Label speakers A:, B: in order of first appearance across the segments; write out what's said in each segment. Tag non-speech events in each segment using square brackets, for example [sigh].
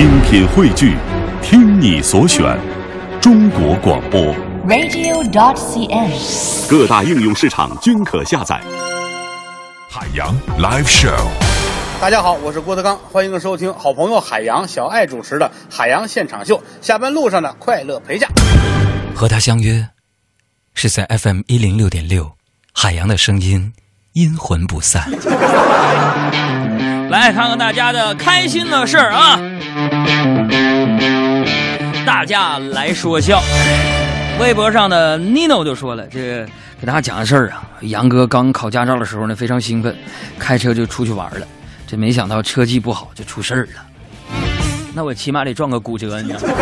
A: 精品汇聚，听你所选，中国广播。
B: radio.dot.cn，。
A: 各大应用市场均可下载。
C: 海洋 Live Show。
D: 大家好，我是郭德纲，欢迎收听好朋友海洋小爱主持的《海洋现场秀》。下班路上的快乐陪驾。
E: 和他相约，是在 FM 一零六点六，海洋的声音，阴魂不散。[laughs]
F: 来看看大家的开心的事儿啊！大家来说笑。微博上的 Nino 就说了，这给大家讲个事儿啊。杨哥刚考驾照的时候呢，非常兴奋，开车就出去玩了。这没想到车技不好，就出事儿了。那我起码得撞个骨折，你知道吗？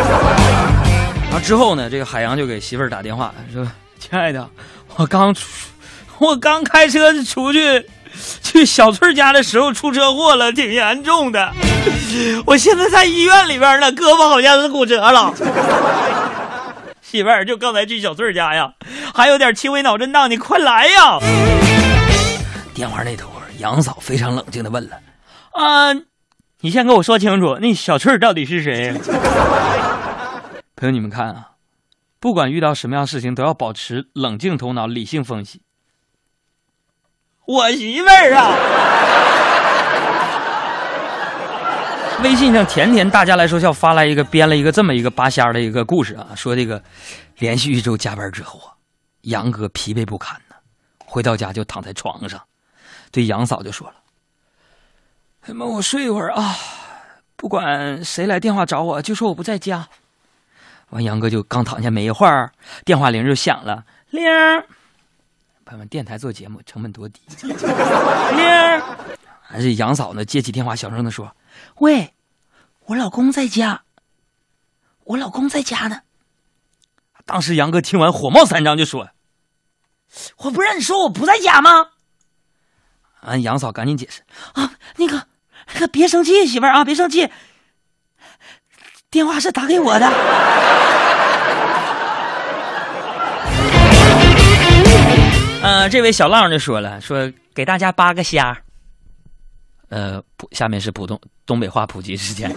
F: 然后之后呢，这个海洋就给媳妇儿打电话说：“亲爱的，我刚出，我刚开车出去。” [laughs] 去小翠家的时候出车祸了，挺严重的。[laughs] 我现在在医院里边呢，胳膊好像是骨折了。[laughs] 媳妇儿，就刚才去小翠家呀，还有点轻微脑震荡，你快来呀！电话那头，杨嫂非常冷静的问了：“啊，你先给我说清楚，那小翠到底是谁？”朋友，你们看啊，不管遇到什么样事情，都要保持冷静头脑，理性分析。我媳妇儿啊！[laughs] 微信上甜甜大家来说笑发来一个编了一个这么一个八仙的一个故事啊，说这个连续一周加班之后啊，杨哥疲惫不堪呢，回到家就躺在床上，对杨嫂就说了：“哎妈，我睡一会儿啊，不管谁来电话找我，就说我不在家。”完，杨哥就刚躺下没一会儿，电话铃就响了，铃儿。朋友们，电台做节目成本多低？铃儿，还是杨嫂呢？接起电话，小声的说：“喂，我老公在家，我老公在家呢。”当时杨哥听完火冒三丈，就说：“我不让你说我不在家吗？”啊，杨嫂赶紧解释：“啊，那个，那个别生气，媳妇儿啊，别生气，电话是打给我的。”呃，这位小浪就说了，说给大家扒个虾。呃，下面是普通东北话普及时间。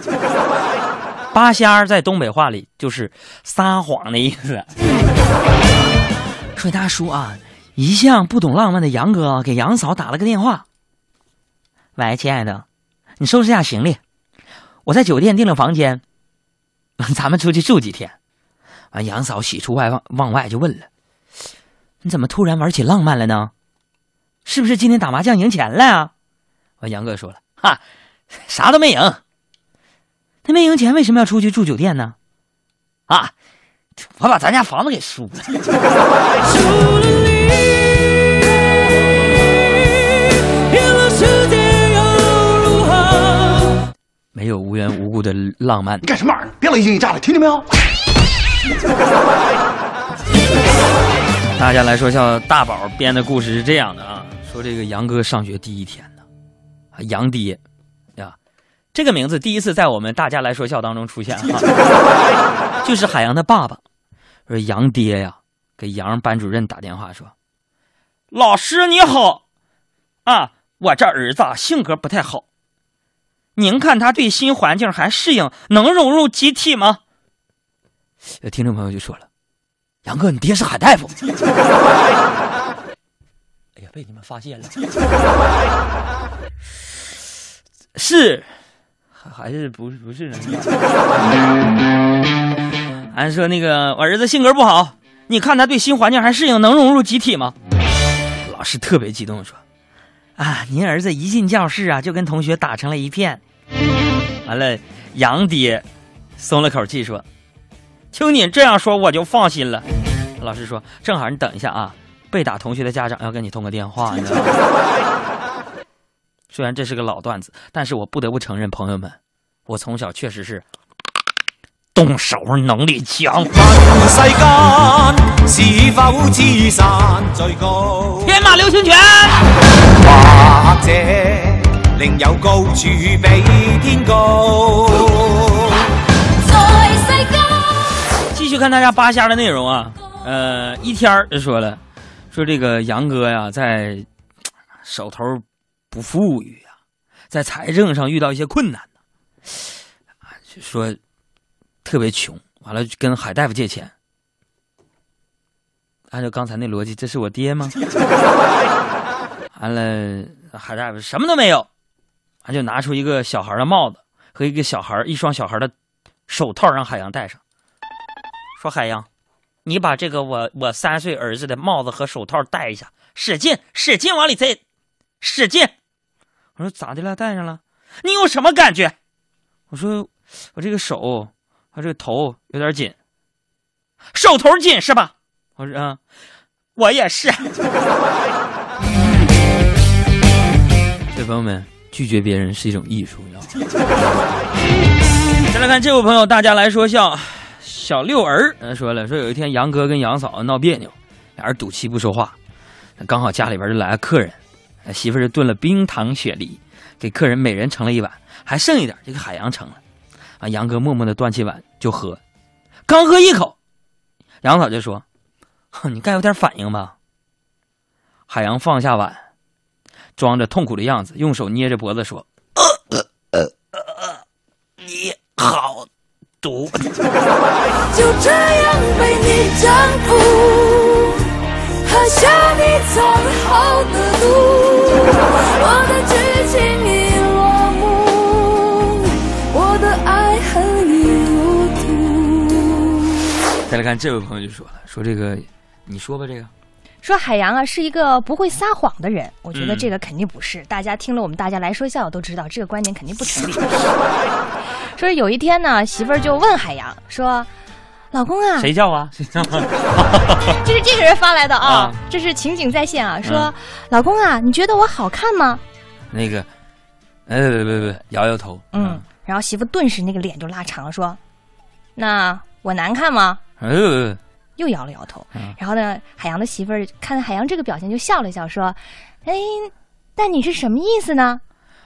F: [laughs] 扒虾在东北话里就是撒谎的意思。说大叔啊，一向不懂浪漫的杨哥给杨嫂打了个电话。喂，亲爱的，你收拾下行李，我在酒店订了房间，咱们出去住几天。完，杨嫂喜出外望望外就问了。你怎么突然玩起浪漫了呢？是不是今天打麻将赢钱了啊？完，杨哥说了，哈，啥都没赢。他没赢钱，为什么要出去住酒店呢？啊，我把咱家房子给输了。没有无缘无故的浪漫。
G: 你干什么玩意儿？别老一惊一乍的，听见没有？[laughs]
F: 大家来说笑，大宝编的故事是这样的啊，说这个杨哥上学第一天呢，啊杨爹，呀，这个名字第一次在我们大家来说笑当中出现哈，[laughs] 就是海洋的爸爸，说杨爹呀，给杨班主任打电话说，老师你好，啊，我这儿子性格不太好，您看他对新环境还适应，能融入集体吗？听众朋友就说了。杨哥，你爹是海大夫。[laughs] 哎呀，被你们发现了。[laughs] 是，还是不是不是呢？[laughs] 俺说那个我儿子性格不好，你看他对新环境还适应，能融入集体吗？老师特别激动地说：“啊，您儿子一进教室啊，就跟同学打成了一片。”完了，杨爹松了口气说。听你这样说，我就放心了。老师说：“正好你等一下啊，被打同学的家长要跟你通个电话，你知道吗？” [laughs] 虽然这是个老段子，但是我不得不承认，朋友们，我从小确实是动手能力强。
H: 世間是否知山最高？
F: 天马流星拳，
H: 或者另有高處比天高？
F: 繼就看大家扒瞎的内容啊。呃，一天就说了，说这个杨哥呀，在手头不富裕呀、在财政上遇到一些困难呢。就说特别穷，完了就跟海大夫借钱。按照刚才那逻辑，这是我爹吗？完了，海大夫什么都没有，他就拿出一个小孩的帽子和一个小孩一双小孩的手套，让海洋戴上。说海洋，你把这个我我三岁儿子的帽子和手套戴一下，使劲使劲往里塞，使劲。我说咋的了？戴上了，你有什么感觉？我说我这个手和这个头有点紧，手头紧是吧？我说啊，我也是。[laughs] 对朋友们，拒绝别人是一种艺术，你知道吗？再来看这位朋友，大家来说笑。小六儿呃说了，说有一天杨哥跟杨嫂闹别扭，俩人赌气不说话。刚好家里边就来了客人，媳妇就炖了冰糖雪梨，给客人每人盛了一碗，还剩一点这个海洋盛了。啊，杨哥默默的端起碗就喝，刚喝一口，杨嫂就说：“哼，你该有点反应吧。”海洋放下碗，装着痛苦的样子，用手捏着脖子说：“呃呃呃呃你好毒。[laughs] ”
B: 就这样被你征服，喝下你藏好的毒，我的剧情已落幕，我的爱恨已入土。
F: 再来看这位朋友就说了，说这个，你说吧，这个
I: 说海洋啊是一个不会撒谎的人，我觉得
F: 嗯
I: 这个肯定不是。大家听了我们大家来说笑都知道，这个观点肯定不成立。[laughs] 说有一天呢，媳妇儿就问海洋说：“老公啊，
F: 谁叫啊？谁叫啊？[laughs]
I: 这是这个人发来的啊，
F: 啊
I: 这是情景再现啊。说、
F: 嗯
I: 老公啊，你觉得我好看吗？
F: 那个，哎，别别别，摇摇头。
I: 嗯，然后媳妇顿时那个脸就拉长了，说：那我难看吗？
F: 呃，
I: 又摇了摇头。
F: 嗯
I: 然后呢，海洋的媳妇儿看海洋这个表情就笑了笑，说：哎，但你是什么意思呢？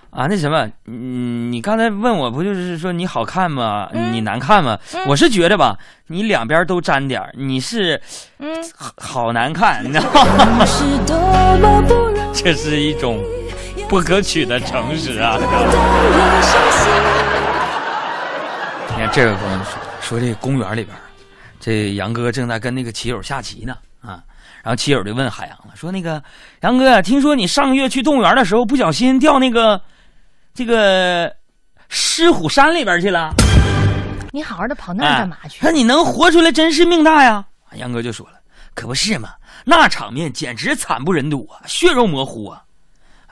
F: 啊，那什么，嗯，你刚才问我不就是说你好看吗？
I: 嗯
F: 你难看吗？
I: 嗯
F: 我是觉得吧，你两边都沾点儿你是
I: 嗯，
F: 好好难看，你知道吗？[laughs] 这是一种不可取的诚实啊！[laughs] 你看这位朋友说说这个公园里边儿，这杨哥正在跟那个棋友下棋呢啊，然后棋友就问海洋了，说那个杨哥，听说你上个月去动物园的时候不小心掉那个这个狮虎山里边去了，
I: 你好好的跑那儿干嘛去？
F: 那你能活出来真是命大呀！杨哥就说了，可不是嘛，那场面简直惨不忍睹啊，血肉模糊啊！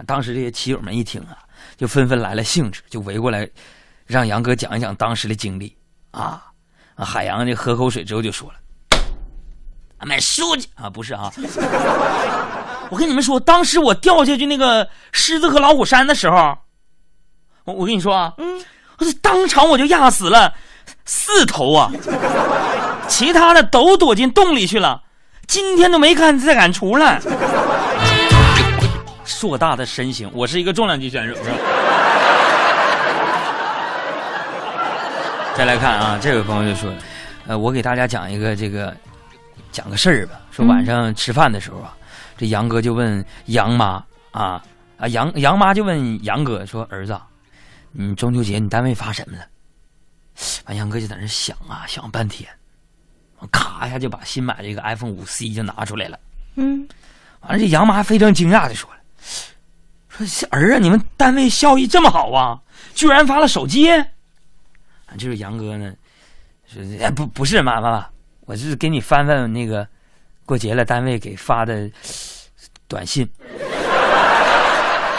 F: 当时这些棋友们一听啊，就纷纷来了兴致，就围过来，让杨哥讲一讲当时的经历啊。啊海洋就喝口水之后就说了：“俺们书记啊，不是啊，[laughs] 我跟你们说，当时我掉下去那个狮子和老虎山的时候，我我跟你说啊，
I: 嗯，
F: 我当场我就压死了四头啊，其他的都躲进洞里去了，今天都没看再敢出来。硕大的身形，我是一个重量级选手，是吧？再来看啊，这位朋友就说，呃，我给大家讲一个这个讲个事儿吧。说晚上吃饭的时候啊，这杨哥就问杨妈啊啊杨杨妈就问杨哥说：“儿子啊，你中秋节你单位发什么了？”完，杨哥就在那想啊想半天，咔一下就把新买这个 iPhone 五 C 就拿出来了。
I: 嗯，
F: 完了，这杨妈非常惊讶的说了：“说儿啊，你们单位效益这么好啊，居然发了手机？”啊，这是杨哥呢，说哎不不是妈妈妈，我是给你翻翻那个过节了单位给发的短信。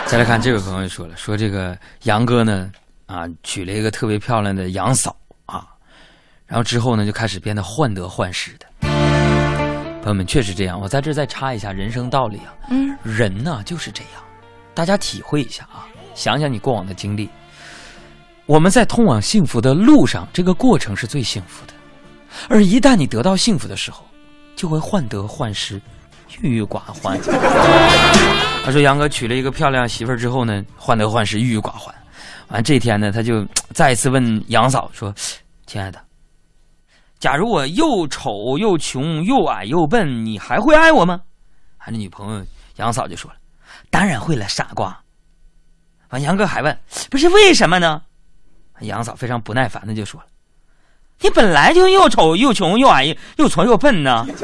F: 再来看这位朋友说了，说这个杨哥呢啊娶了一个特别漂亮的杨嫂啊，然后之后呢就开始变得患得患失的。朋友们，确实这样。我在这再插一下人生道理啊，
I: 嗯，
F: 人呢就是这样，大家体会一下啊，想想你过往的经历。我们在通往幸福的路上，这个过程是最幸福的，而一旦你得到幸福的时候，就会患得患失，郁郁寡欢。他说杨哥娶了一个漂亮媳妇儿之后呢，患得患失，郁郁寡欢。完这天呢，他就再一次问杨嫂说：“亲爱的，假如我又丑又穷又矮又笨，你还会爱我吗？”俺这女朋友杨嫂就说了：“当然会了，傻瓜。”完杨哥还问：“不是为什么呢？”杨嫂非常不耐烦的就说了：“你本来就又丑又穷又矮又矬又笨呢。[laughs] ”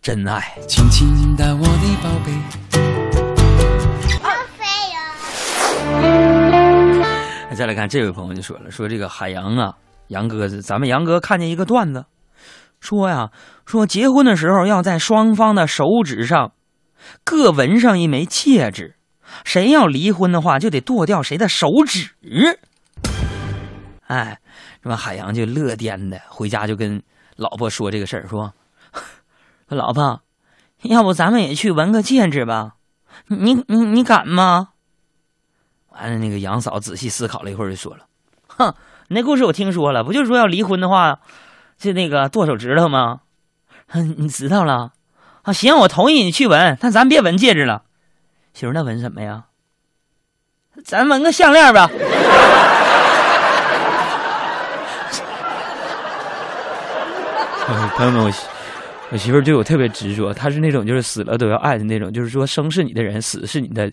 F: 真爱，
E: 轻轻的我的宝贝。
F: 再来看这位朋友就说了，说这个海洋啊，杨哥，咱们杨哥看见一个段子，说呀，说结婚的时候要在双方的手指上各纹上一枚戒指，谁要离婚的话就得剁掉谁的手指。哎，这么海洋就乐颠的回家就跟老婆说这个事儿，说，[laughs] 老婆，要不咱们也去纹个戒指吧？你你你敢吗？完了，那个杨嫂仔细思考了一会儿，就说了：“哼，那故事我听说了，不就是说要离婚的话，就那个剁手指头吗？哼你知道了啊？行，我同意你去纹，但咱别纹戒指了。媳妇，那纹什么呀？咱纹个项链吧。[laughs] 朋友们，我我媳妇对我特别执着，她是那种就是死了都要爱的那种，就是说生是你的人，死是你的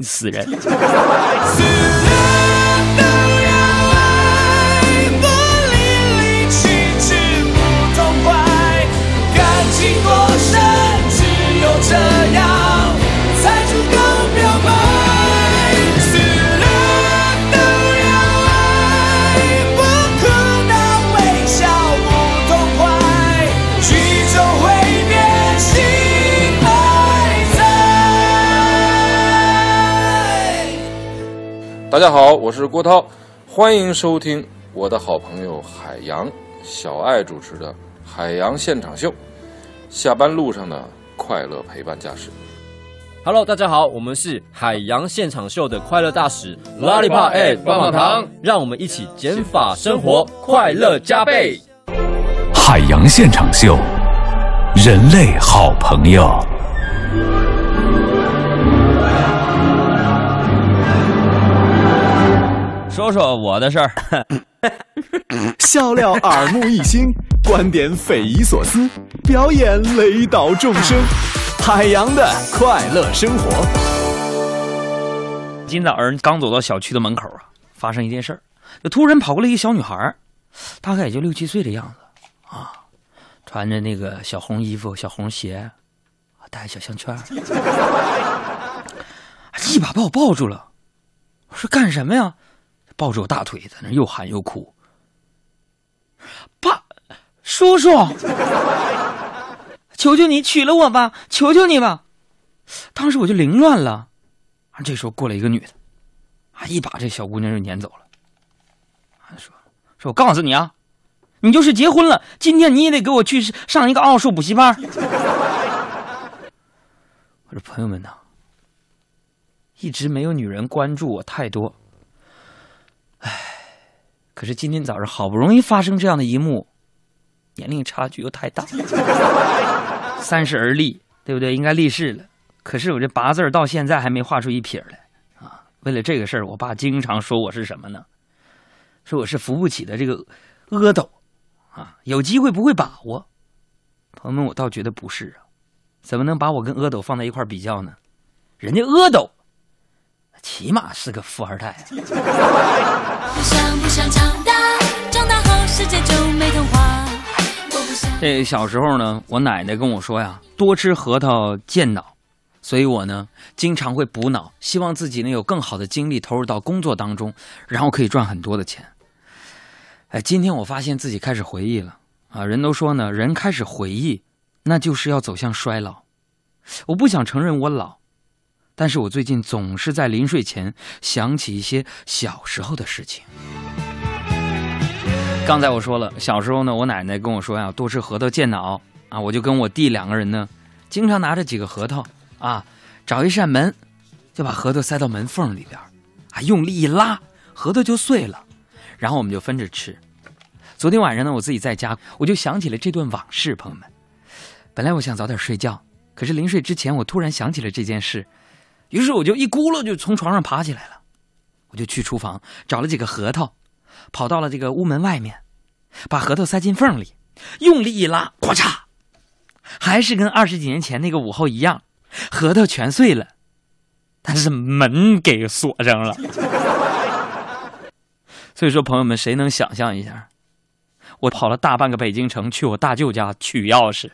F: 死人。[laughs]
J: 大家好，我是郭涛，欢迎收听我的好朋友海洋小爱主持的《海洋现场秀》，下班路上的快乐陪伴驾驶。
K: Hello，大家好，我们是海洋现场秀的快乐大使 Lollipop and 棒棒糖，让我们一起减法生活，快乐加倍。
A: 海洋现场秀，人类好朋友。
F: 说说我的事儿，[laughs]
L: 笑料耳目一新，观点匪夷所思，表演雷倒众生，海洋的快乐生活。
F: 今早上刚走到小区的门口啊，发生一件事儿，就突然跑过来一个小女孩，大概也就六七岁的样子啊，穿着那个小红衣服、小红鞋，戴小项圈，[laughs] 一把把我抱住了。我说干什么呀？抱着我大腿，在那又喊又哭。爸，叔叔，求求你娶了我吧，求求你吧！当时我就凌乱了。这时候过来一个女的，啊，一把这小姑娘就撵走了。啊，说说我告诉你啊，你就是结婚了，今天你也得给我去上一个奥数补习班。[laughs] 我说朋友们呐，一直没有女人关注我太多。唉，可是今天早上好不容易发生这样的一幕，年龄差距又太大，[laughs] 三十而立，对不对？应该立誓了。可是我这八字到现在还没画出一撇来啊！为了这个事儿，我爸经常说我是什么呢？说我是扶不起的这个阿斗啊！有机会不会把握。朋友们，我倒觉得不是啊，怎么能把我跟阿斗放在一块比较呢？人家阿斗。起码是个富二代啊！
B: 不想不想长大，长大后世界就没童话。
F: 这小时候呢，我奶奶跟我说呀，多吃核桃健脑，所以我呢经常会补脑，希望自己能有更好的精力投入到工作当中，然后可以赚很多的钱。哎，今天我发现自己开始回忆了啊！人都说呢，人开始回忆，那就是要走向衰老。我不想承认我老。但是我最近总是在临睡前想起一些小时候的事情。刚才我说了，小时候呢，我奶奶跟我说呀，多吃核桃健脑啊，我就跟我弟两个人呢，经常拿着几个核桃啊，找一扇门，就把核桃塞到门缝里边，啊，用力一拉，核桃就碎了，然后我们就分着吃。昨天晚上呢，我自己在家，我就想起了这段往事，朋友们。本来我想早点睡觉，可是临睡之前，我突然想起了这件事。于是我就一咕噜就从床上爬起来了，我就去厨房找了几个核桃，跑到了这个屋门外面，把核桃塞进缝里，用力一拉，咔嚓，还是跟二十几年前那个午后一样，核桃全碎了。但是门给锁上了。[laughs] 所以说，朋友们，谁能想象一下？我跑了大半个北京城去我大舅家取钥匙。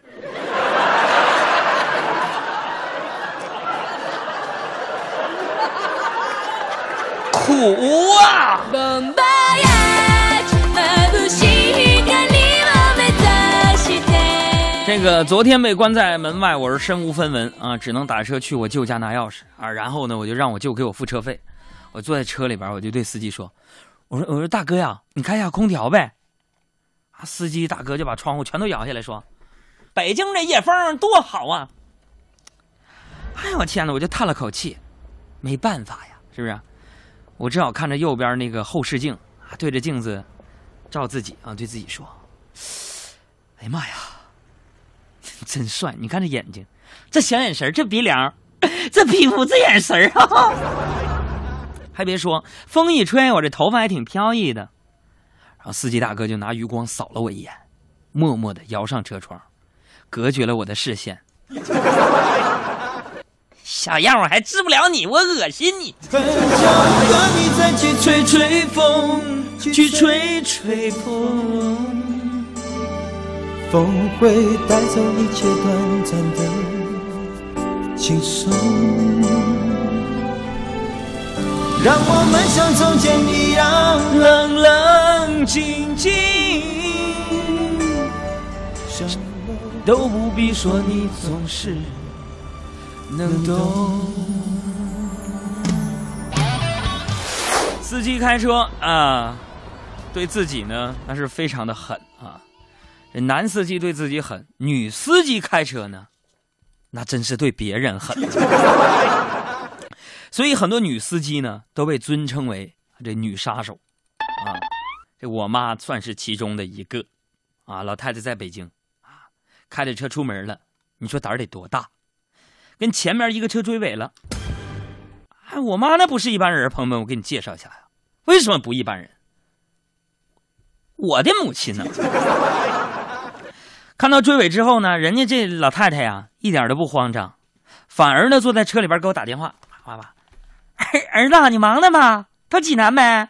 F: 这个昨天被关在门外，我是身无分文啊，只能打车去我舅家拿钥匙啊。然后呢，我就让我舅给我付车费。我坐在车里边，我就对司机说：“我说我说大哥呀，你开下空调呗。”啊，司机大哥就把窗户全都摇下来说：“北京这夜风多好啊！”哎呦我天哪，我就叹了口气，没办法呀，是不是？我正好看着右边那个后视镜，对着镜子照自己啊，对自己说：“哎呀妈呀，真帅！你看这眼睛，这小眼神，这鼻梁，这皮肤，这眼神啊！[laughs] 还别说，风一吹，我这头发还挺飘逸的。”然后司机大哥就拿余光扫了我一眼，默默的摇上车窗，隔绝了我的视线。小样，我还治不了你，我恶心你。
B: 和你再去吹吹风，去吹吹风，风会带走一切短暂的轻松，让我们像从前一样冷冷静静，什么都不必说，你总是。能懂。
F: 司机开车啊，对自己呢那是非常的狠啊。这男司机对自己狠，女司机开车呢，那真是对别人狠。[laughs] 所以很多女司机呢都被尊称为这女杀手啊。这我妈算是其中的一个啊。老太太在北京啊，开着车出门了，你说胆儿得多大？跟前面一个车追尾了，哎，我妈那不是一般人，朋友们，我给你介绍一下呀，为什么不一般人？我的母亲呢？[laughs] 看到追尾之后呢，人家这老太太呀，一点都不慌张，反而呢坐在车里边给我打电话，爸爸，儿子，你忙呢吗？到济南没？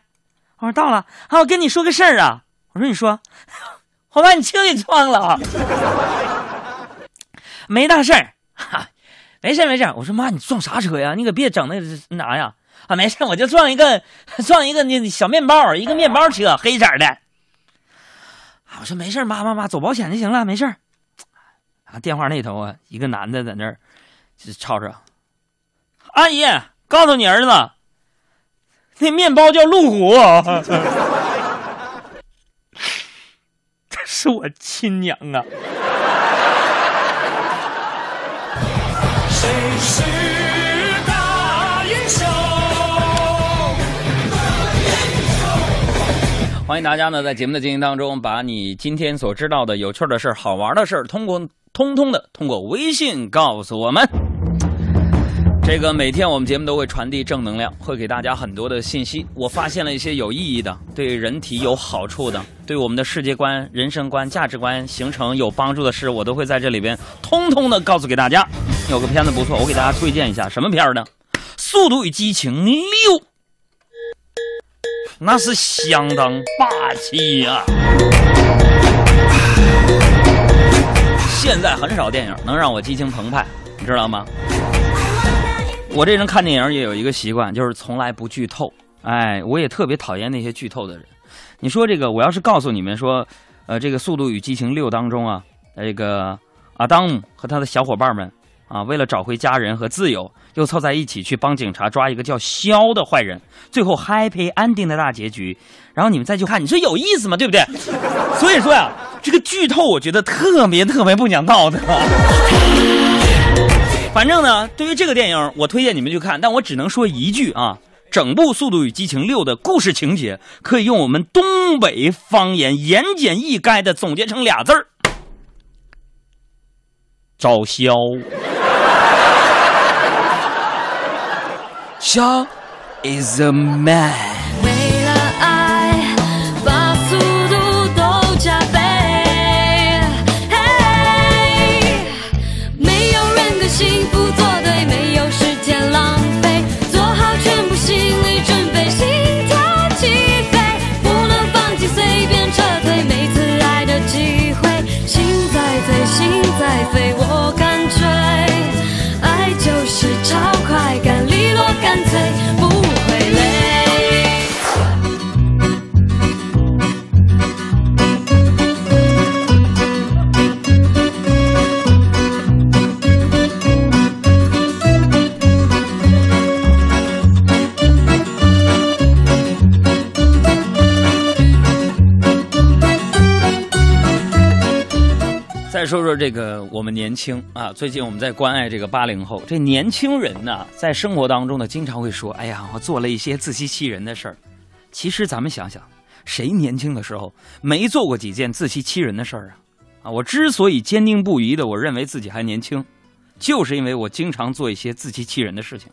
F: 我说到了，啊，我跟你说个事儿啊，我说你说，[laughs] 我把你车给撞了，没大事儿，哈。没事没事，我说妈，你撞啥车呀？你可别整那那啥呀！啊，没事，[laughs] 我就撞一个，[laughs] 撞一个那小面包，一个面包车，黑色的。我说没事，妈妈妈，走保险就行了，没事。啊，电话那头啊，一个男的在那儿吵着，阿姨，告诉你儿子，那面包叫路虎，[laughs] 他是我亲娘啊。
B: 是大英雄
F: 欢迎大家呢，在节目的进行当中，把你今天所知道的有趣的事好玩的事通过通通的通过微信告诉我们。这个每天我们节目都会传递正能量，会给大家很多的信息。我发现了一些有意义的、对人体有好处的、对我们的世界观、人生观、价值观形成有帮助的事，我都会在这里边通通的告诉给大家。有个片子不错，我给大家推荐一下，什么片呢？《速度与激情六》，那是相当霸气呀！现在很少电影能让我激情澎湃，你知道吗？我这人看电影也有一个习惯，就是从来不剧透。哎，我也特别讨厌那些剧透的人。你说这个，我要是告诉你们说，呃，这个《速度与激情六》当中啊，这个阿当和他的小伙伴们啊，为了找回家人和自由，又凑在一起去帮警察抓一个叫肖的坏人，最后 happy ending 的大结局，然后你们再去看，你说有意思吗？对不对？所以说呀，这个剧透我觉得特别特别不讲道德。反正呢，对于这个电影，我推荐你们去看。但我只能说一句啊，整部《速度与激情六》的故事情节，可以用我们东北方言言简意赅的总结成俩字儿：招销。肖 is a man。最。这个我们年轻啊，最近我们在关爱这个八零后，这年轻人呢，在生活当中呢，经常会说：“哎呀，我做了一些自欺欺人的事儿。”其实咱们想想，谁年轻的时候没做过几件自欺欺人的事儿啊？啊，我之所以坚定不移的我认为自己还年轻，就是因为我经常做一些自欺欺人的事情。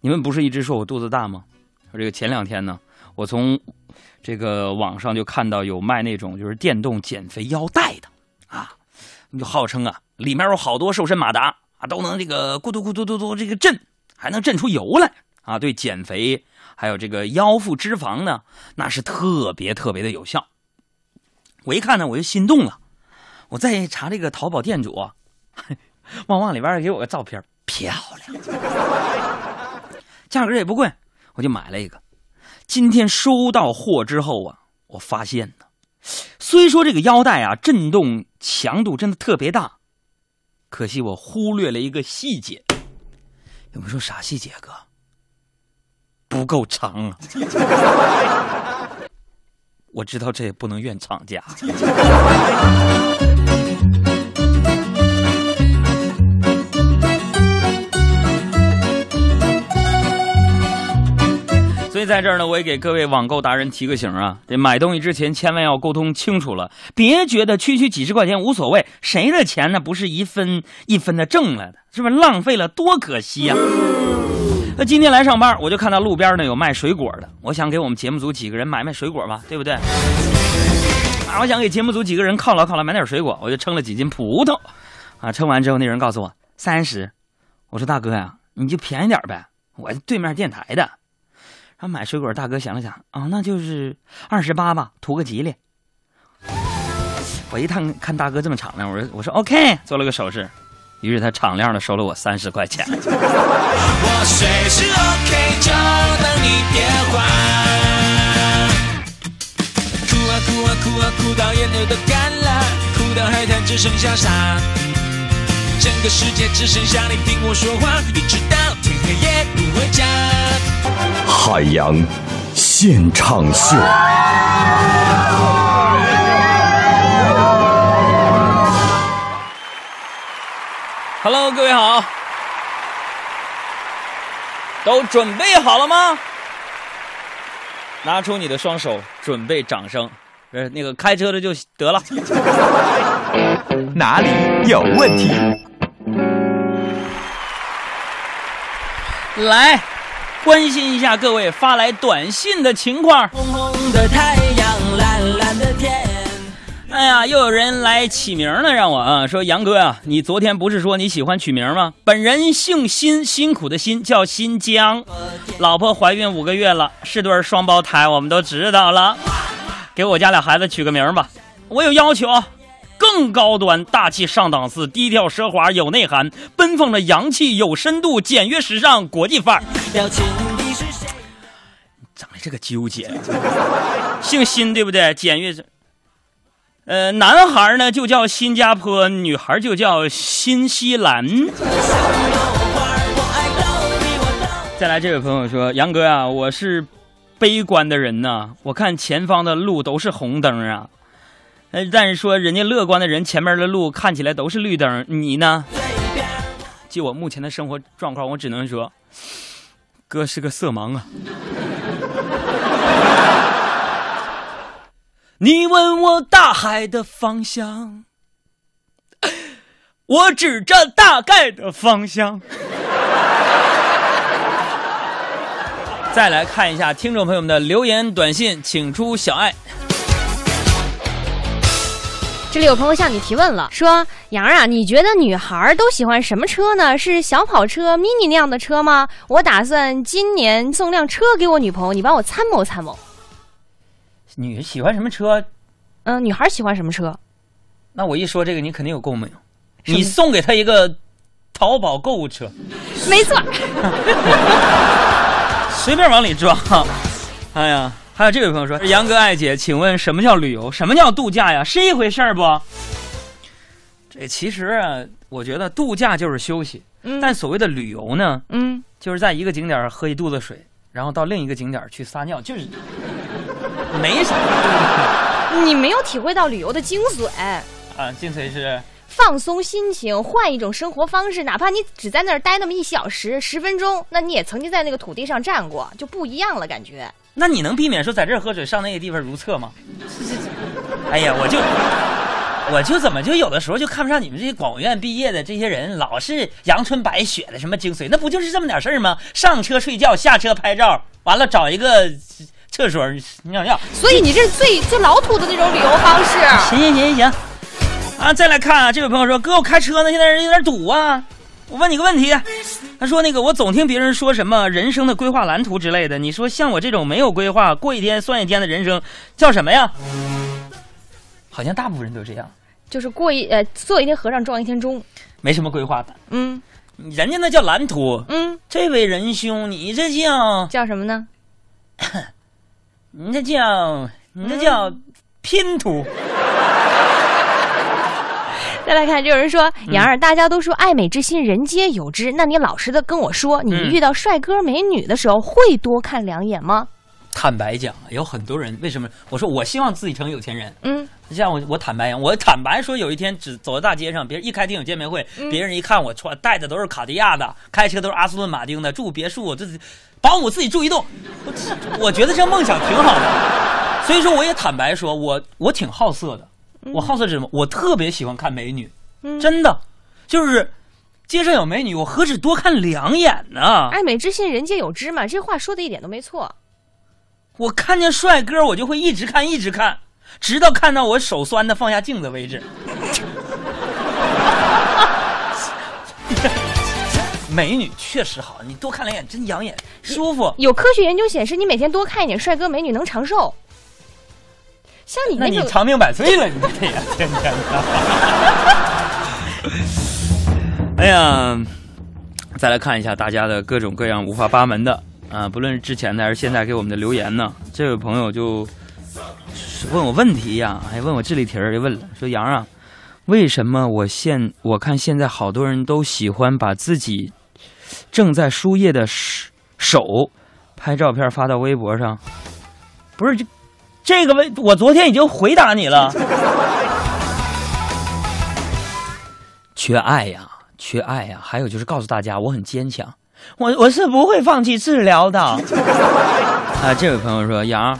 F: 你们不是一直说我肚子大吗？这个前两天呢，我从这个网上就看到有卖那种就是电动减肥腰带的啊，就号称啊里面有好多瘦身马达啊，都能这个咕嘟咕嘟嘟嘟这个震，还能震出油来啊，对减肥还有这个腰腹脂肪呢，那是特别特别的有效。我一看呢，我就心动了，我再查这个淘宝店主啊，[laughs] 往往里边给我个照片，漂亮，价格也不贵。我就买了一个，今天收到货之后啊，我发现呢，虽说这个腰带啊震动强度真的特别大，可惜我忽略了一个细节。有人说啥细节哥？不够长啊！[laughs] 我知道这也不能怨厂家。在这儿呢，我也给各位网购达人提个醒啊，这买东西之前千万要沟通清楚了，别觉得区区几十块钱无所谓，谁的钱呢不是一分一分的挣来的，是不是浪费了多可惜呀？那今天来上班，我就看到路边呢有卖水果的，我想给我们节目组几个人买买水果吧，对不对？啊，我想给节目组几个人犒劳犒劳，买点水果，我就称了几斤葡萄，啊，称完之后那人告诉我三十，我说大哥呀，你就便宜点呗，我对面电台的。然后买水果，大哥想了想，啊，那就是二十八吧，图个吉利。我一看看大哥这么敞亮，我说我说 OK，做了个手势，于是他敞亮的收了我三十块钱。
H: 我随时 OK，就等你电话。哭啊哭啊哭啊哭到眼泪都干了，哭到海滩只剩下沙，整个世界只剩下你听我说话，一直到天黑也不回家。
L: 海洋现场秀。
F: Hello，各位好，都准备好了吗？拿出你的双手，准备掌声。呃，那个开车的就得了。
L: 哪里有问题？
F: 来，关心一下各位发来短信的情况。
H: 红红的太阳，蓝蓝的天。
F: 哎呀，又有人来起名了，让我啊说杨哥啊，你昨天不是说你喜欢取名吗？本人姓辛，辛苦的辛，叫新疆，老婆怀孕五个月了，是对双胞胎，我们都知道了。给我家俩孩子取个名吧，我有要求，更高端、大气上档次、低调奢华有内涵、奔放的洋气有深度、简约时尚国际范儿。
H: 要亲的是谁？
F: 长得这个纠结，姓辛对不对？简约。呃，男孩呢就叫新加坡，女孩就叫新西兰。再来，这位朋友说：“杨哥啊，我是悲观的人呐，我看前方的路都是红灯啊。但是说人家乐观的人，前面的路看起来都是绿灯，你呢？就我目前的生活状况，我只能说，哥是个色盲啊。[laughs] ”你问我大海的方向，我指着大概的方向。再来看一下听众朋友们的留言短信，请出小爱。
I: 这里有朋友向你提问了，说杨儿啊，你觉得女孩都喜欢什么车呢？是小跑车、mini 那样的车吗？我打算今年送辆车给我女朋友，你帮我参谋参谋。
F: 女喜欢什么车？
I: 嗯，女孩喜欢什么车？
F: 那我一说这个，你肯定有共鸣。你送给她一个淘宝购物车，
I: 没错，[laughs]
F: 随便往里装。哎呀，还有这位朋友说：“杨哥、艾姐，请问什么叫旅游？什么叫度假呀？是一回事儿不？”这其实啊，我觉得度假就是休息，
I: 嗯
F: 但所谓的旅游呢，
I: 嗯，
F: 就是在一个景点喝一肚子水，然后到另一个景点去撒尿，就是 [laughs] 没啥。
I: 你没有体会到旅游的精髓。
F: 啊，精髓是
I: 放松心情，换一种生活方式，哪怕你只在那儿待那么一小时、十分钟，那你也曾经在那个土地上站过，就不一样了，感觉。
F: 那你能避免说在这儿喝水，上那个地方如厕吗？[laughs] 哎呀，我就我就怎么就有的时候就看不上你们这些广院毕业的这些人，老是阳春白雪的什么精髓，那不就是这么点事儿吗？上车睡觉，下车拍照，完了找一个厕所尿尿。
I: 所以你这是最最老土的那种旅游方式。
F: 行行行行，啊，再来看啊，这位朋友说，哥，我开车呢，现在人有点堵啊。我问你个问题，他说那个我总听别人说什么人生的规划蓝图之类的，你说像我这种没有规划、过一天算一天的人生，叫什么呀？好像大部分人都这样，
I: 就是过一呃做一天和尚撞一天钟，
F: 没什么规划的。
I: 嗯，
F: 人家那叫蓝图。
I: 嗯，
F: 这位仁兄，你这叫
I: 叫什么呢？[coughs]
F: 你这叫你这叫拼图。
I: 再来看，就有人说杨儿，大家都说爱美之心人皆有之，那你老实的跟我说，你遇到帅哥美女的时候会多看两眼吗？
F: 坦白讲，有很多人为什么？我说我希望自己成有钱人？
I: 嗯，
F: 像我我坦白讲，我坦白说，有一天只走在大街上，别人一开电影见面会，别人一看我穿戴的都是卡地亚的，开车都是阿斯顿马丁的，住别墅，我自己保姆自己住一栋，我我觉得这梦想挺好的，所以说我也坦白说，我我挺好色的。我好色是什么？我特别喜欢看美女，真的，就是街上有美女，我何止多看两眼呢？
I: 爱美之心，人皆有之嘛，这话说的一点都没错。
F: 我看见帅哥，我就会一直看，一直看，直到看到我手酸的放下镜子为止。[laughs] 美女确实好，你多看两眼真养眼，舒服。
I: 有科学研究显示，你每天多看一点帅哥美女能长寿。像你
F: 那你长命百岁了，你这呀，天天的。[laughs] 哎呀，再来看一下大家的各种各样五花八门的啊，不论是之前的还是现在给我们的留言呢。这位朋友就问我问题呀，还问我智力题儿，就问了，说杨啊，为什么我现我看现在好多人都喜欢把自己正在输液的手拍照片发到微博上？不是这。这个问，我昨天已经回答你了。[laughs] 缺爱呀，缺爱呀！还有就是告诉大家，我很坚强，我我是不会放弃治疗的。[laughs] 啊，这位朋友说：“杨，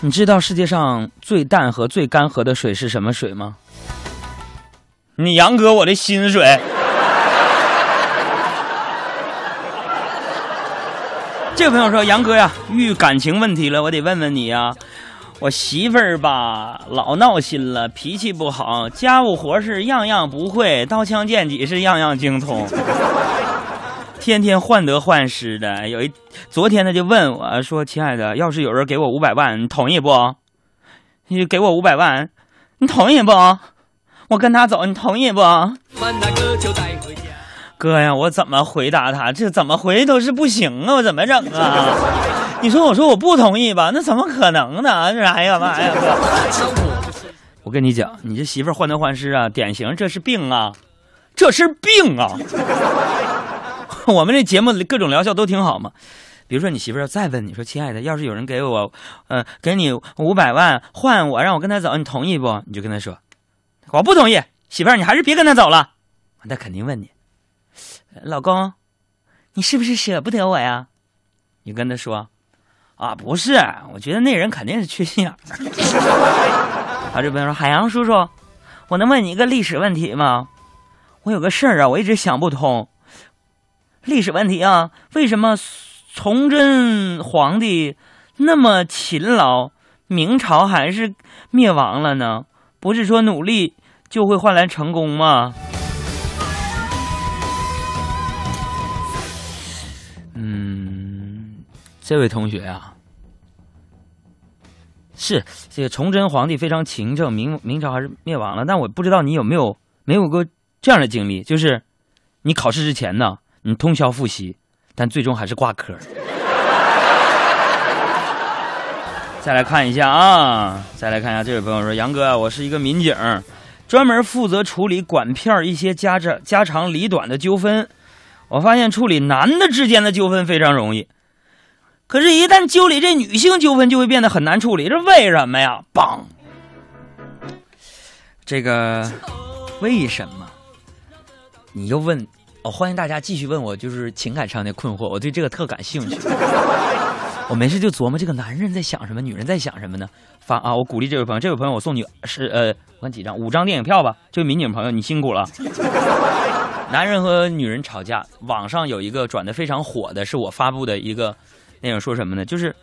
F: 你知道世界上最淡和最干涸的水是什么水吗？”你杨哥，我的薪水。[laughs] 这位朋友说：“杨哥呀，遇感情问题了，我得问问你呀。”我媳妇儿吧，老闹心了，脾气不好，家务活是样样不会，刀枪剑戟是样样精通，[laughs] 天天患得患失的。有一昨天他就问我说：“亲爱的，要是有人给我五百万，你同意不？你给我五百万，你同意不？我跟他走，你同意不？”哥呀，我怎么回答他？这怎么回都是不行啊！我怎么整啊？你说，我说我不同意吧？那怎么可能呢？这哎呀妈呀！[laughs] 我跟你讲，你这媳妇患得患失啊，典型这是病啊，这是病啊！[laughs] 我们这节目各种疗效都挺好嘛。比如说，你媳妇要再问你说：“亲爱的，要是有人给我，呃，给你五百万换我，让我跟他走，你同意不？”你就跟他说：“我不同意，媳妇，你还是别跟他走了。”他肯定问你。老公，你是不是舍不得我呀？你跟他说，啊，不是，我觉得那人肯定是缺心眼儿。[laughs] 啊，这朋友说，海洋叔叔，我能问你一个历史问题吗？我有个事儿啊，我一直想不通。历史问题啊，为什么崇祯皇帝那么勤劳，明朝还是灭亡了呢？不是说努力就会换来成功吗？嗯这位同学啊，是这个崇祯皇帝非常勤政，明明朝还是灭亡了。但我不知道你有没有没有过这样的经历，就是你考试之前呢，你通宵复习，但最终还是挂科。再来看一下啊，再来看一下这位朋友说：“杨哥，我是一个民警，专门负责处理管片一些家长家长里短的纠纷。我发现处理男的之间的纠纷非常容易。”可是，一旦纠理这女性纠纷，就会变得很难处理。这为什么呀？棒！这个为什么？你又问，哦，欢迎大家继续问我，就是情感上的困惑，我对这个特感兴趣。[laughs] 我没事就琢磨这个男人在想什么，女人在想什么呢？发啊！我鼓励这位朋友，这位朋友我送你是呃，我看几张，五张电影票吧。这位民警朋友，你辛苦了。男人和女人吵架，网上有一个转的非常火的，是我发布的一个内容，说什么呢？就是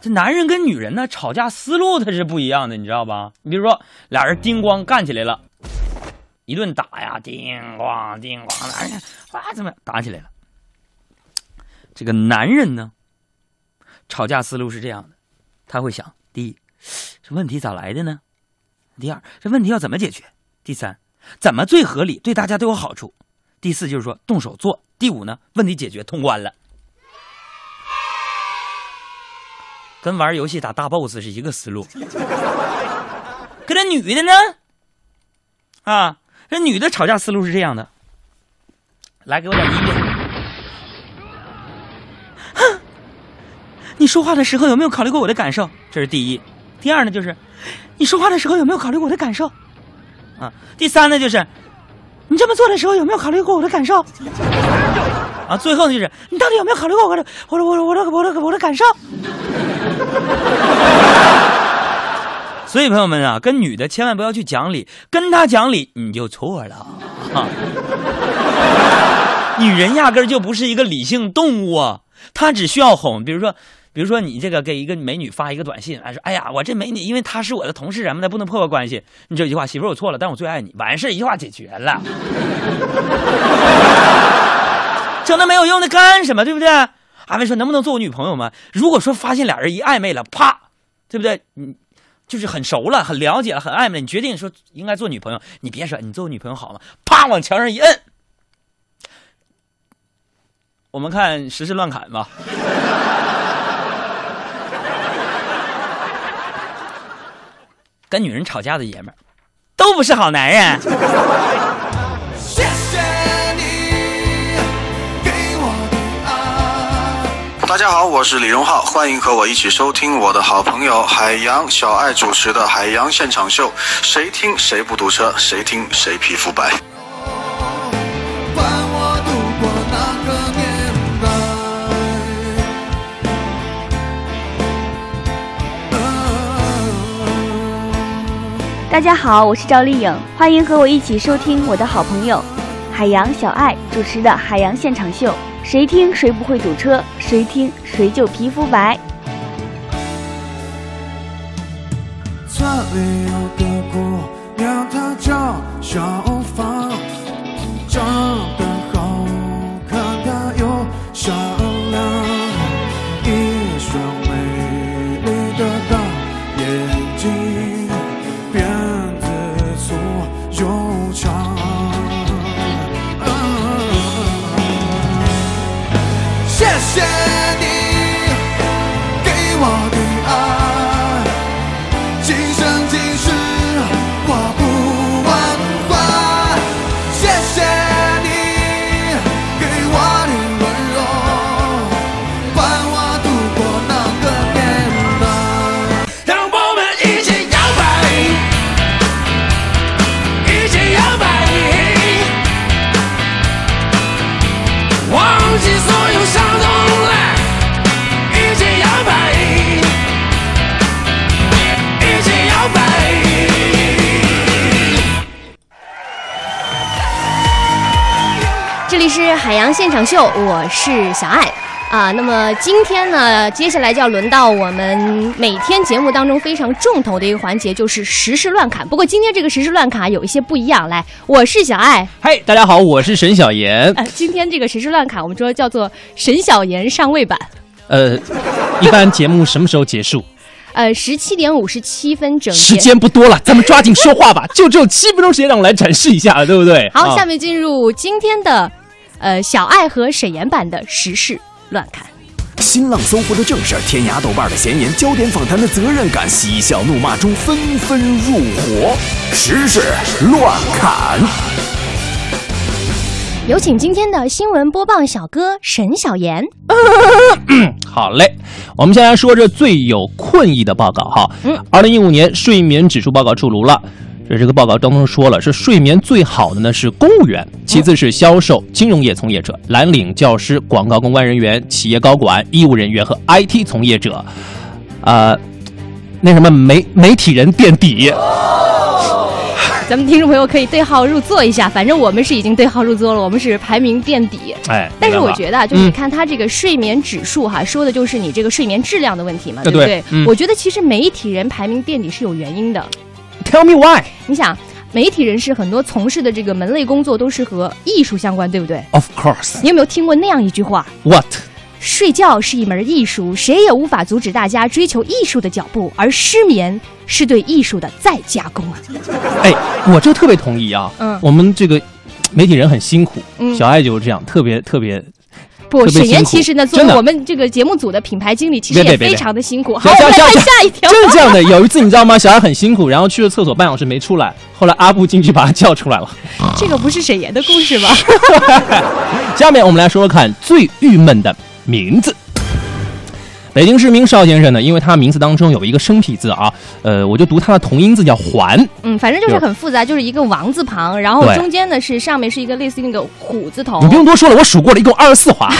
F: 这男人跟女人呢吵架思路它是不一样的，你知道吧？你比如说俩人叮咣干起来了，一顿打呀，叮咣叮咣，男人哇怎么打起来了？这个男人呢？吵架思路是这样的，他会想：第一，这问题咋来的呢？第二，这问题要怎么解决？第三，怎么最合理，对大家都有好处？第四，就是说动手做。第五呢，问题解决通关了，跟玩游戏打大 boss 是一个思路。跟这女的呢？啊，这女的吵架思路是这样的，来，给我点音乐。哼你说话的时候有没有考虑过我的感受？这是第一。第二呢，就是你说话的时候有没有考虑过我的感受？啊，第三呢，就是你这么做的时候有没有考虑过我的感受？啊，最后呢，就是你到底有没有考虑过我的我的我的我的我的我的感受？[laughs] 所以朋友们啊，跟女的千万不要去讲理，跟她讲理你就错了。啊，[laughs] 女人压根儿就不是一个理性动物啊，她只需要哄。比如说。比如说，你这个给一个美女发一个短信，哎说：“哎呀，我这美女，因为她是我的同事什么的，不能破坏关系。”你这句话，媳妇儿我错了，但我最爱你，完事一句话解决了。[laughs] 整那没有用的干什么？对不对？阿威说：“能不能做我女朋友吗？”如果说发现俩人一暧昧了，啪，对不对？你就是很熟了，很了解了，很暧昧，你决定说应该做女朋友，你别说你做我女朋友好吗？啪，往墙上一摁，我们看实时乱砍吧。[laughs] 跟女人吵架的爷们儿，都不是好男人。
M: 大家好，我是李荣浩，欢迎和我一起收听我的好朋友海洋小爱主持的《海洋现场秀》，谁听谁不堵车，谁听谁皮肤白。
N: 大家好，我是赵丽颖，欢迎和我一起收听我的好朋友海洋小爱主持的《海洋现场秀》，谁听谁不会堵车，谁听谁就皮肤白。这里有个姑娘，她叫小芳，
I: 海洋现场秀，我是小爱啊。那么今天呢，接下来就要轮到我们每天节目当中非常重头的一个环节，就是时事乱侃。不过今天这个时事乱侃有一些不一样。来，我是小爱，
O: 嗨，大家好，我是沈小妍。
I: 呃，今天这个时事乱侃，我们说叫做沈小妍上位版。
O: 呃，一般节目什么时候结束？
I: 呃，十七点五十七分整。
O: 时间不多了，咱们抓紧说话吧，就只有七分钟时间，让我来展示一下，对不对？
I: 好，下面进入今天的。呃，小爱和沈岩版的时事乱侃，
L: 新浪搜狐的正事，天涯豆瓣的闲言，焦点访谈的责任感，嬉笑怒骂中纷纷入伙，时事乱侃。
I: 有请今天的新闻播报小哥沈小岩。[coughs]
O: 好嘞，我们先来说这最有困意的报告哈。嗯，二零一五年睡眠指数报告出炉了。这这个报告当中说了，是睡眠最好的呢是公务员，其次是销售、金融业从业者、蓝领教师、广告公关人员、企业高管、医务人员和 IT 从业者，呃，那什么媒媒体人垫底。
I: 咱们听众朋友可以对号入座一下，反正我们是已经对号入座了，我们是排名垫底。
O: 哎，
I: 但是我觉得啊，就是
O: 嗯
I: 你看他这个睡眠指数哈，说的就是你这个睡眠质量的问题嘛，
O: 对
I: 不对？
O: 嗯
I: 我觉得其实媒体人排名垫底是有原因的。
O: Tell me why？
I: 你想，媒体人士很多从事的这个门类工作都是和艺术相关，对不对
O: ？Of course。
I: 你有没有听过那样一句话
O: ？What？
I: 睡觉是一门艺术，谁也无法阻止大家追求艺术的脚步，而失眠是对艺术的再加工啊！
O: 哎，我这特别同意啊。
I: 嗯
O: 我们这个媒体人很辛苦，
I: 嗯
O: 小爱就是这样，特别特别。
I: 不，沈岩其实呢，作为我们这个节目组的品牌经理，其实也非常的辛苦。好，我们来看下一条。
O: 就是这样的，[laughs] 有一次你知道吗？小孩很辛苦，然后去了厕所半小时没出来，后来阿布进去把他叫出来了。
I: 这个不是沈岩的故事吧？[laughs]
O: 下面我们来说说看最郁闷的名字。北京市民邵先生呢，因为他名字当中有一个生僻字啊，呃，我就读他的同音字叫环。
I: 嗯，反正就是很复杂，就是一个王字旁，然后中间呢是上面是一个类似于那个虎字头。
O: 你不用多说了，我数过了，一共二十四划，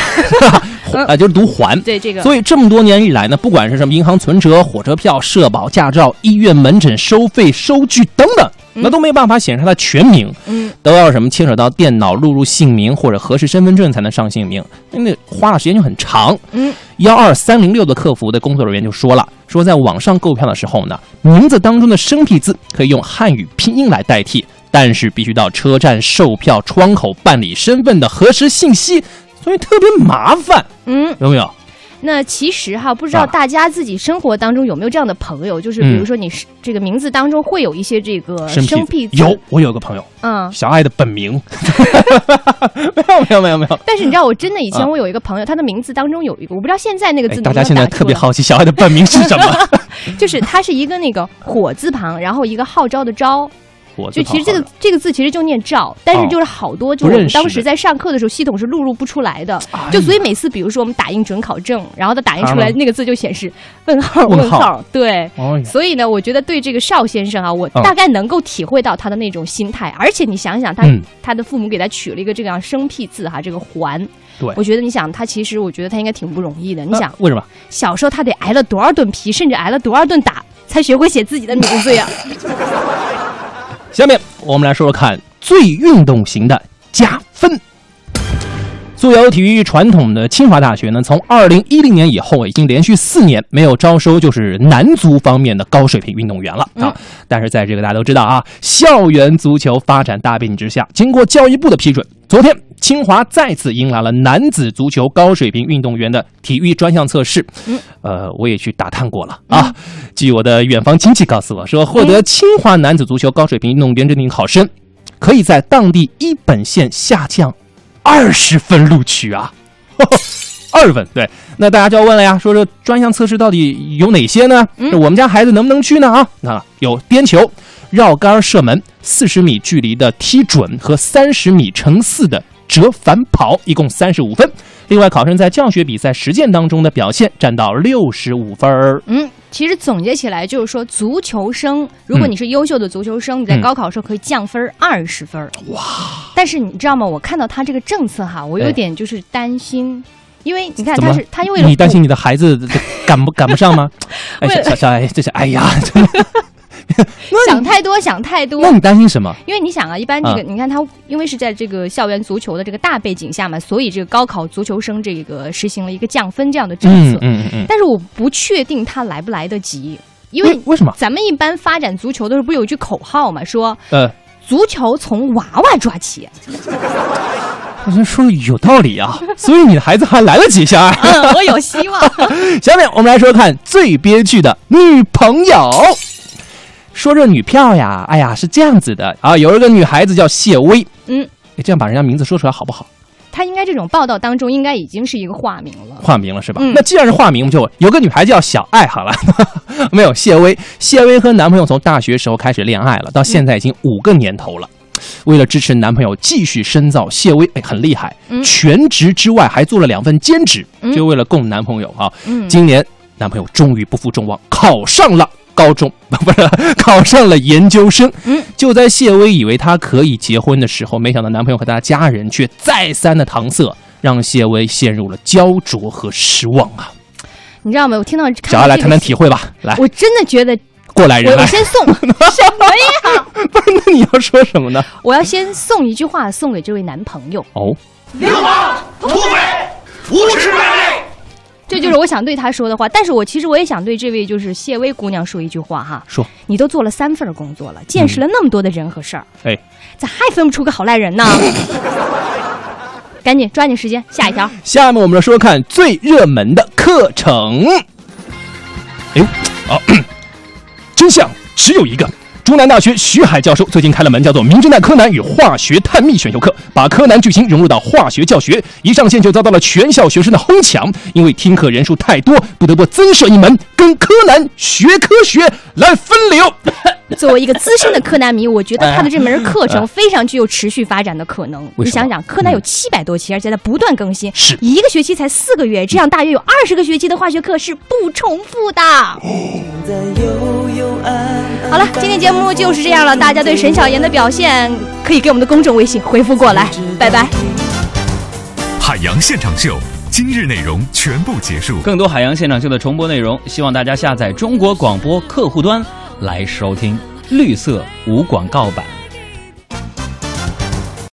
O: 啊，[laughs] 就是读环。
I: 对这个
O: 所以这么多年以来呢，不管是什么银行存折、火车票、社保、驾照、医院门诊收费、收据等等，那都没办法显示他的全名。
I: 嗯，
O: 都要什么牵扯到电脑录入姓名或者核实身份证才能上姓名，那花的时间就很长。
I: 嗯，
O: 幺二三零六的客服的工作人员就说了，说在网上购票的时候呢，名字当中的生僻字可以用汉语拼音来代替，但是必须到车站售票窗口办理身份的核实信息，所以特别麻烦。
I: 嗯，
O: 有没有？
I: 那其实哈，不知道
O: 啊
I: 大家自己生活当中有没有这样的朋友，就是比如说你是这个名字当中会有一些这个
O: 生
I: 生僻字。
O: 有，我有个朋友，
I: 嗯。
O: 小爱的本名，[laughs] 没有没有没有没有。
I: 但是你知道，我真的以前
O: 啊
I: 我有一个朋友，他的名字当中有一个，我不知道现在那个字
O: 哎，大家现在特别好奇小爱的本名是什么？[laughs]
I: 就是他是一个那个火字旁，然后一个号召的召。
O: 火字
I: 就其实这个这个字其实就念赵，但是
O: 哦
I: 就是好多就是我们当时在上课的时候，系统是录入不出来的，就所以每次比如说我们打印准考证，然后它打印出来
O: 啊
I: 那个字就显示问号
O: 问号
I: 对
O: 哦，
I: 所以呢，我觉得对这个邵先生啊，我
O: 嗯
I: 大概能够体会到他的那种心态，而且你想想他
O: 嗯
I: 他的父母给他取了一个这样生僻字哈，这个环。
O: 对
I: 我觉得你想他其实我觉得他应该挺不容易的。你想
O: 啊为什么？
I: 小时候他得挨了多少顿皮，甚至挨了多少顿打，才学会写自己的名字呀？[laughs]
O: 下面我们来说说看最运动型的加分。素有体育传统的清华大学呢，从二零一零年以后，已经连续四年没有招收就是男足方面的高水平运动员了啊。但是在这个大家都知道啊，校园足球发展大背景之下，经过教育部的批准，昨天清华再次迎来了男子足球高水平运动员的体育专项测试。呃，我也去打探过了啊。据我的远方亲戚告诉我说，获得清华男子足球高水平运动员认定考生，可以在当地一本线下降二十分录取啊。[laughs] 二十分，对，那大家就要问了呀，说这专项测试到底有哪些呢？嗯我们家孩子能不能去呢？啊，那有颠球、绕杆射门、四十米距离的踢准和三十米乘四的折返跑，一共三十五分。另外，考生在教学比赛实践当中的表现占到六十五分儿。
I: 嗯，其实总结起来就是说，足球生，如果你是优秀的足球生，你在
O: 嗯
I: 高考时候可以降分二十分。哇！但是你知道吗？我看到他这个政策哈，我有
O: 哎
I: 点就是担心，因为你看他是他因为
O: 你担心你的孩子这 [laughs] 赶不赶不上吗？[laughs] 哎，小小小哎，这是哎呀，真 [laughs] 的 [laughs]
I: 想太多，想太多。
O: 那你担心什么？
I: 因为你想啊，一般这个、
O: 啊
I: 你看他，因为是在这个校园足球的这个大背景下嘛，所以这个高考足球生这个实行了一个降分这样的政策。
O: 嗯嗯嗯嗯
I: 但是我不确定他来不来得及，因为
O: 为为什么
I: 咱们一般发展足球的时候不是有一句口号嘛，说
O: 呃，
I: 足球从娃娃抓起。
O: 我觉得说的有道理啊，[laughs] 所以你的孩子还来得及，小爱。[laughs]
I: 嗯，我有希望。
O: 下面我们来说看最憋屈的女朋友。说这女票呀，哎呀是这样子的啊，有一个女孩子叫谢薇，
I: 嗯，
O: 哎这样把人家名字说出来好不好？
I: 她应该这种报道当中应该已经是一个化名了。
O: 化名了是吧？
I: 嗯
O: 那既然是化名，就有个女孩子叫小爱好了，[laughs] 没有谢薇。谢薇和男朋友从大学时候开始恋爱了，到现在已经五个年头了。为了支持男朋友继续深造，谢薇哎很厉害，
I: 嗯
O: 全职之外还做了两份兼职，
I: 嗯
O: 就为了供男朋友啊。
I: 嗯
O: 今年男朋友终于不负众望，考上了高中，[laughs] 不是考上了研究生。
I: 嗯，
O: 就在谢薇以为她可以结婚的时候，没想到男朋友和他家人却再三的搪塞，让谢薇陷入了焦灼和失望啊！
I: 你知道吗？我听到看
O: 小爱来谈谈体会吧，来，
I: 我真的觉得
O: 过来人
I: 我先送 [laughs] 什么呀？
O: 不是，那你要说什么呢？
I: 我要先送一句话送给这位男朋友，
O: 哦，
G: 流氓、土匪、无耻败类。
I: 这就是我想对他说的话。但是我其实我也想对这位就是谢薇姑娘说一句话哈，
O: 说
I: 你都做了三份工作了，见识了那么多的人和事儿，
O: 哎，
I: 咋还分不出个好赖人呢？[laughs] 赶紧抓紧时间，下一条。
O: 下面我们来说说看最热门的课程。哎呦，啊，[coughs] 真相只有一个。中南大学徐海教授最近开了门叫做《名侦探柯南与化学探秘》选修课，把柯南剧情融入到化学教学，一上线就遭到了全校学生的哄抢。因为听课人数太多，不得不增设一门跟柯南学科学来分流。[laughs]
I: 作为一个资深的柯南迷，我觉得他的这门课程非常具有持续发展的可能。你想想，柯南有七百多期，而且在不断更新，
O: 是
I: 一个学期才四个月，这样大约有二十个学期的化学课是不重复的。好了，今天节目就是这样了。大家对沈小妍的表现，可以给我们的公众微信回复过来。拜拜。
C: 海洋现场秀，今日内容全部结束。
E: 更多海洋现场秀的重播内容，希望大家下载中国广播客户端来收听，绿色无广告版。